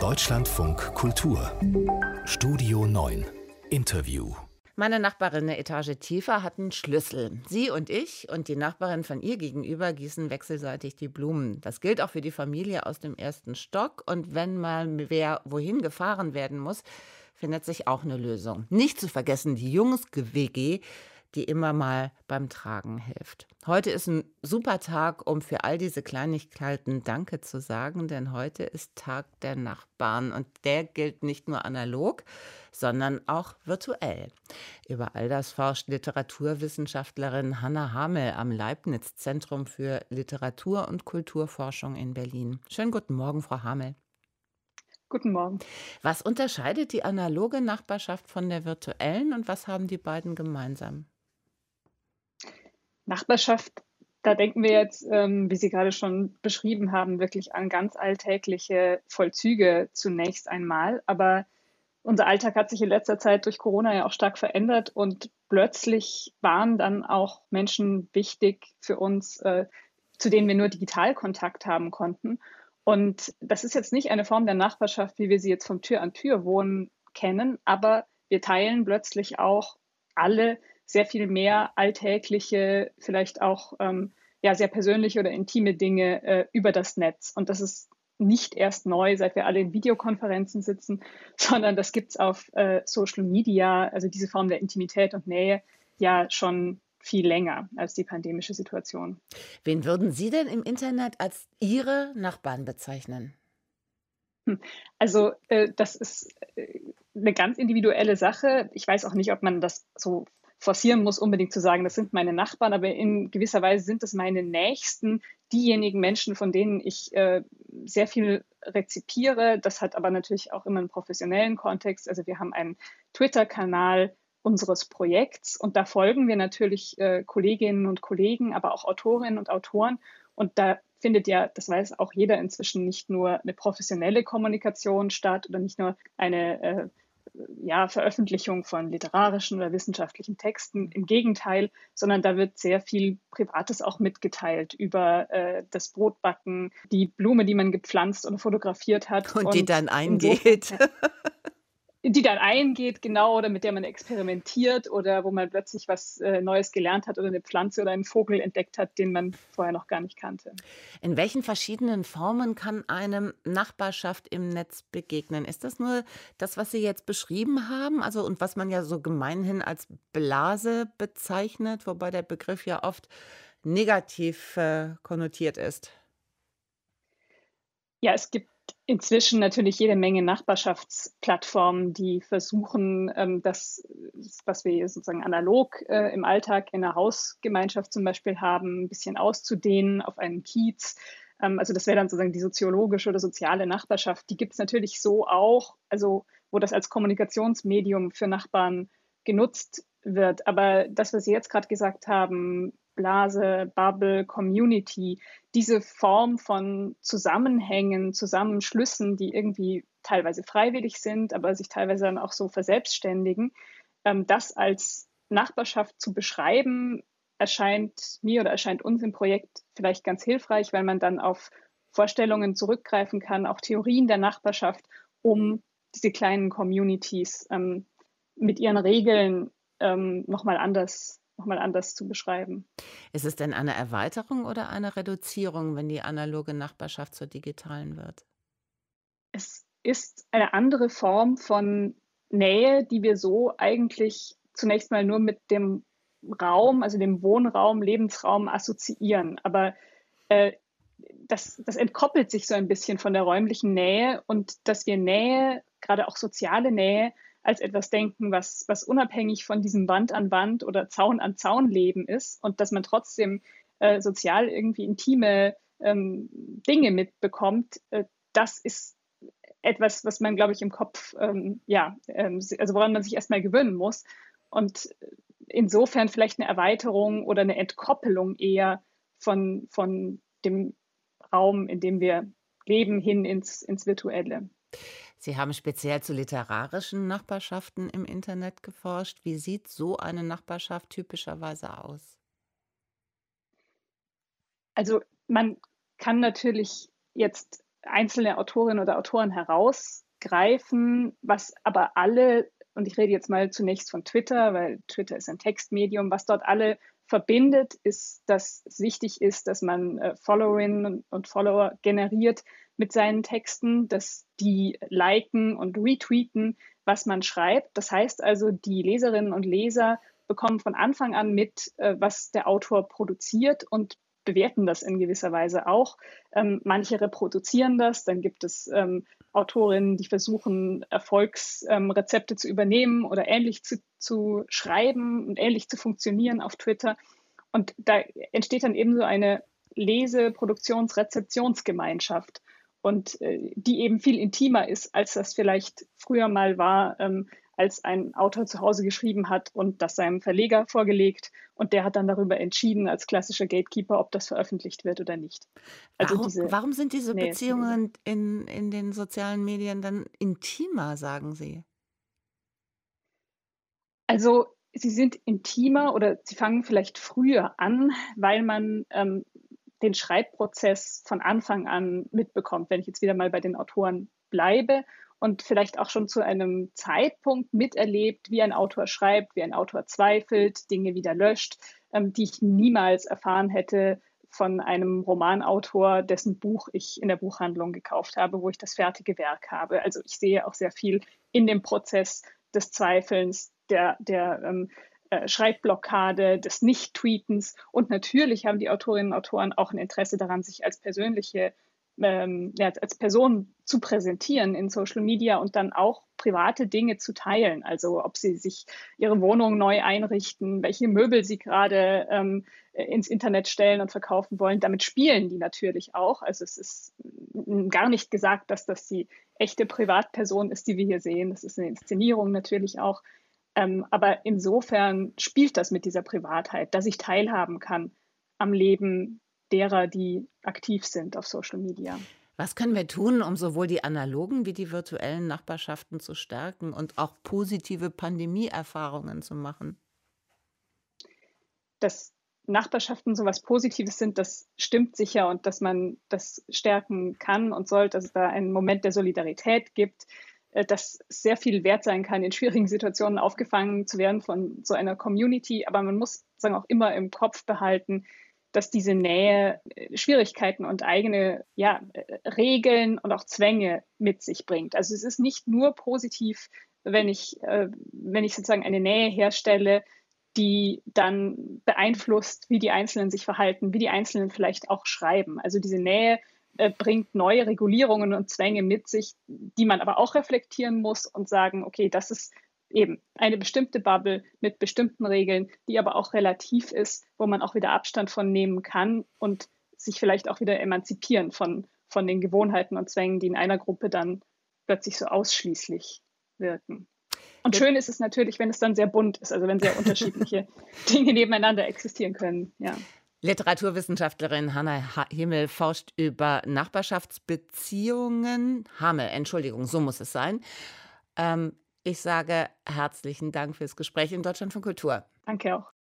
Deutschlandfunk Kultur Studio 9 Interview meine Nachbarin eine Etage tiefer hat einen Schlüssel. Sie und ich und die Nachbarin von ihr gegenüber gießen wechselseitig die Blumen. Das gilt auch für die Familie aus dem ersten Stock. Und wenn mal wer wohin gefahren werden muss, findet sich auch eine Lösung. Nicht zu vergessen die Jungs-WG, die immer mal beim Tragen hilft. Heute ist ein super Tag, um für all diese Kleinigkeiten Danke zu sagen, denn heute ist Tag der Nachbarn und der gilt nicht nur analog, sondern auch virtuell. Über all das forscht Literaturwissenschaftlerin Hanna Hamel am Leibniz Zentrum für Literatur- und Kulturforschung in Berlin. Schönen guten Morgen, Frau Hamel. Guten Morgen. Was unterscheidet die analoge Nachbarschaft von der virtuellen und was haben die beiden gemeinsam? Nachbarschaft, da denken wir jetzt, ähm, wie Sie gerade schon beschrieben haben, wirklich an ganz alltägliche Vollzüge zunächst einmal. Aber unser Alltag hat sich in letzter Zeit durch Corona ja auch stark verändert und plötzlich waren dann auch Menschen wichtig für uns, äh, zu denen wir nur digital Kontakt haben konnten. Und das ist jetzt nicht eine Form der Nachbarschaft, wie wir sie jetzt vom Tür an Tür wohnen kennen, aber wir teilen plötzlich auch alle sehr viel mehr alltägliche, vielleicht auch ähm, ja, sehr persönliche oder intime Dinge äh, über das Netz. Und das ist nicht erst neu, seit wir alle in Videokonferenzen sitzen, sondern das gibt es auf äh, Social Media, also diese Form der Intimität und Nähe, ja schon viel länger als die pandemische Situation. Wen würden Sie denn im Internet als Ihre Nachbarn bezeichnen? Hm, also äh, das ist äh, eine ganz individuelle Sache. Ich weiß auch nicht, ob man das so forcieren muss, unbedingt zu sagen, das sind meine Nachbarn, aber in gewisser Weise sind es meine Nächsten, diejenigen Menschen, von denen ich äh, sehr viel rezipiere. Das hat aber natürlich auch immer einen professionellen Kontext. Also wir haben einen Twitter-Kanal unseres Projekts und da folgen wir natürlich äh, Kolleginnen und Kollegen, aber auch Autorinnen und Autoren. Und da findet ja, das weiß auch jeder inzwischen, nicht nur eine professionelle Kommunikation statt oder nicht nur eine äh, ja, Veröffentlichung von literarischen oder wissenschaftlichen Texten. Im Gegenteil, sondern da wird sehr viel Privates auch mitgeteilt über äh, das Brotbacken, die Blume, die man gepflanzt und fotografiert hat. Und, und die dann eingeht. So, die dann eingeht, genau, oder mit der man experimentiert oder wo man plötzlich was äh, Neues gelernt hat oder eine Pflanze oder einen Vogel entdeckt hat, den man vorher noch gar nicht kannte. In welchen verschiedenen Formen kann einem Nachbarschaft im Netz begegnen? Ist das nur das, was Sie jetzt beschrieben haben, also und was man ja so gemeinhin als Blase bezeichnet, wobei der Begriff ja oft negativ äh, konnotiert ist? Ja, es gibt inzwischen natürlich jede Menge Nachbarschaftsplattformen, die versuchen, ähm, das, was wir sozusagen analog äh, im Alltag in einer Hausgemeinschaft zum Beispiel haben, ein bisschen auszudehnen auf einen Kiez. Ähm, also das wäre dann sozusagen die soziologische oder soziale Nachbarschaft. Die gibt es natürlich so auch, also wo das als Kommunikationsmedium für Nachbarn genutzt wird. Aber das, was Sie jetzt gerade gesagt haben, Blase, Bubble, Community, diese Form von Zusammenhängen, Zusammenschlüssen, die irgendwie teilweise freiwillig sind, aber sich teilweise dann auch so verselbstständigen, ähm, das als Nachbarschaft zu beschreiben, erscheint mir oder erscheint uns im Projekt vielleicht ganz hilfreich, weil man dann auf Vorstellungen zurückgreifen kann, auch Theorien der Nachbarschaft, um diese kleinen Communities ähm, mit ihren Regeln ähm, nochmal anders nochmal anders zu beschreiben. Ist es denn eine Erweiterung oder eine Reduzierung, wenn die analoge Nachbarschaft zur digitalen wird? Es ist eine andere Form von Nähe, die wir so eigentlich zunächst mal nur mit dem Raum, also dem Wohnraum, Lebensraum assoziieren. Aber äh, das, das entkoppelt sich so ein bisschen von der räumlichen Nähe und dass wir Nähe, gerade auch soziale Nähe, als etwas denken, was, was unabhängig von diesem Wand an Wand oder Zaun an Zaun Leben ist und dass man trotzdem äh, sozial irgendwie intime ähm, Dinge mitbekommt, äh, das ist etwas, was man, glaube ich, im Kopf, ähm, ja, ähm, also woran man sich erstmal gewöhnen muss. Und insofern vielleicht eine Erweiterung oder eine Entkoppelung eher von, von dem Raum, in dem wir leben, hin ins, ins Virtuelle. Sie haben speziell zu literarischen Nachbarschaften im Internet geforscht. Wie sieht so eine Nachbarschaft typischerweise aus? Also man kann natürlich jetzt einzelne Autorinnen oder Autoren herausgreifen, was aber alle, und ich rede jetzt mal zunächst von Twitter, weil Twitter ist ein Textmedium, was dort alle verbindet, ist, dass es wichtig ist, dass man äh, Followerinnen und Follower generiert mit seinen Texten, dass die liken und retweeten, was man schreibt. Das heißt also, die Leserinnen und Leser bekommen von Anfang an mit, äh, was der Autor produziert und bewerten das in gewisser Weise auch. Ähm, manche reproduzieren das, dann gibt es ähm, Autorinnen, die versuchen, Erfolgsrezepte ähm, zu übernehmen oder ähnlich zu, zu schreiben und ähnlich zu funktionieren auf Twitter. Und da entsteht dann eben so eine Lese-, Produktions-, Rezeptionsgemeinschaft und äh, die eben viel intimer ist, als das vielleicht früher mal war, ähm, als ein Autor zu Hause geschrieben hat und das seinem Verleger vorgelegt und der hat dann darüber entschieden als klassischer Gatekeeper, ob das veröffentlicht wird oder nicht. Also warum, diese, warum sind diese nee, Beziehungen in, in den sozialen Medien dann intimer, sagen Sie? Also sie sind intimer oder sie fangen vielleicht früher an, weil man ähm, den Schreibprozess von Anfang an mitbekommt, wenn ich jetzt wieder mal bei den Autoren bleibe und vielleicht auch schon zu einem Zeitpunkt miterlebt, wie ein Autor schreibt, wie ein Autor zweifelt, Dinge wieder löscht, ähm, die ich niemals erfahren hätte von einem Romanautor, dessen Buch ich in der Buchhandlung gekauft habe, wo ich das fertige Werk habe. Also ich sehe auch sehr viel in dem Prozess des Zweifelns, der, der ähm, äh, Schreibblockade, des Nicht-Tweetens. Und natürlich haben die Autorinnen und Autoren auch ein Interesse daran, sich als persönliche, ähm, ja, als Person zu präsentieren in Social Media und dann auch private Dinge zu teilen. Also ob sie sich ihre Wohnung neu einrichten, welche Möbel sie gerade ähm, ins Internet stellen und verkaufen wollen. Damit spielen die natürlich auch. Also es ist gar nicht gesagt, dass das die echte Privatperson ist, die wir hier sehen. Das ist eine Inszenierung natürlich auch. Ähm, aber insofern spielt das mit dieser Privatheit, dass ich teilhaben kann am Leben derer, die aktiv sind auf Social Media. Was können wir tun, um sowohl die analogen wie die virtuellen Nachbarschaften zu stärken und auch positive Pandemieerfahrungen zu machen? Dass Nachbarschaften so was Positives sind, das stimmt sicher und dass man das stärken kann und soll, dass es da einen Moment der Solidarität gibt, äh, dass sehr viel wert sein kann, in schwierigen Situationen aufgefangen zu werden von so einer Community. Aber man muss sagen auch immer im Kopf behalten, dass diese Nähe äh, Schwierigkeiten und eigene ja, äh, Regeln und auch Zwänge mit sich bringt. Also es ist nicht nur positiv, wenn ich, wenn ich sozusagen eine Nähe herstelle, die dann beeinflusst, wie die Einzelnen sich verhalten, wie die Einzelnen vielleicht auch schreiben. Also diese Nähe äh, bringt neue Regulierungen und Zwänge mit sich, die man aber auch reflektieren muss und sagen, okay, das ist eben eine bestimmte Bubble mit bestimmten Regeln, die aber auch relativ ist, wo man auch wieder Abstand von nehmen kann und sich vielleicht auch wieder emanzipieren von, von den Gewohnheiten und Zwängen, die in einer Gruppe dann plötzlich so ausschließlich wirken. Und schön ist es natürlich, wenn es dann sehr bunt ist, also wenn sehr unterschiedliche Dinge nebeneinander existieren können. Ja. Literaturwissenschaftlerin Hanna Himmel forscht über Nachbarschaftsbeziehungen. Hamme, Entschuldigung, so muss es sein. Ähm, ich sage herzlichen Dank fürs Gespräch in Deutschland von Kultur. Danke auch.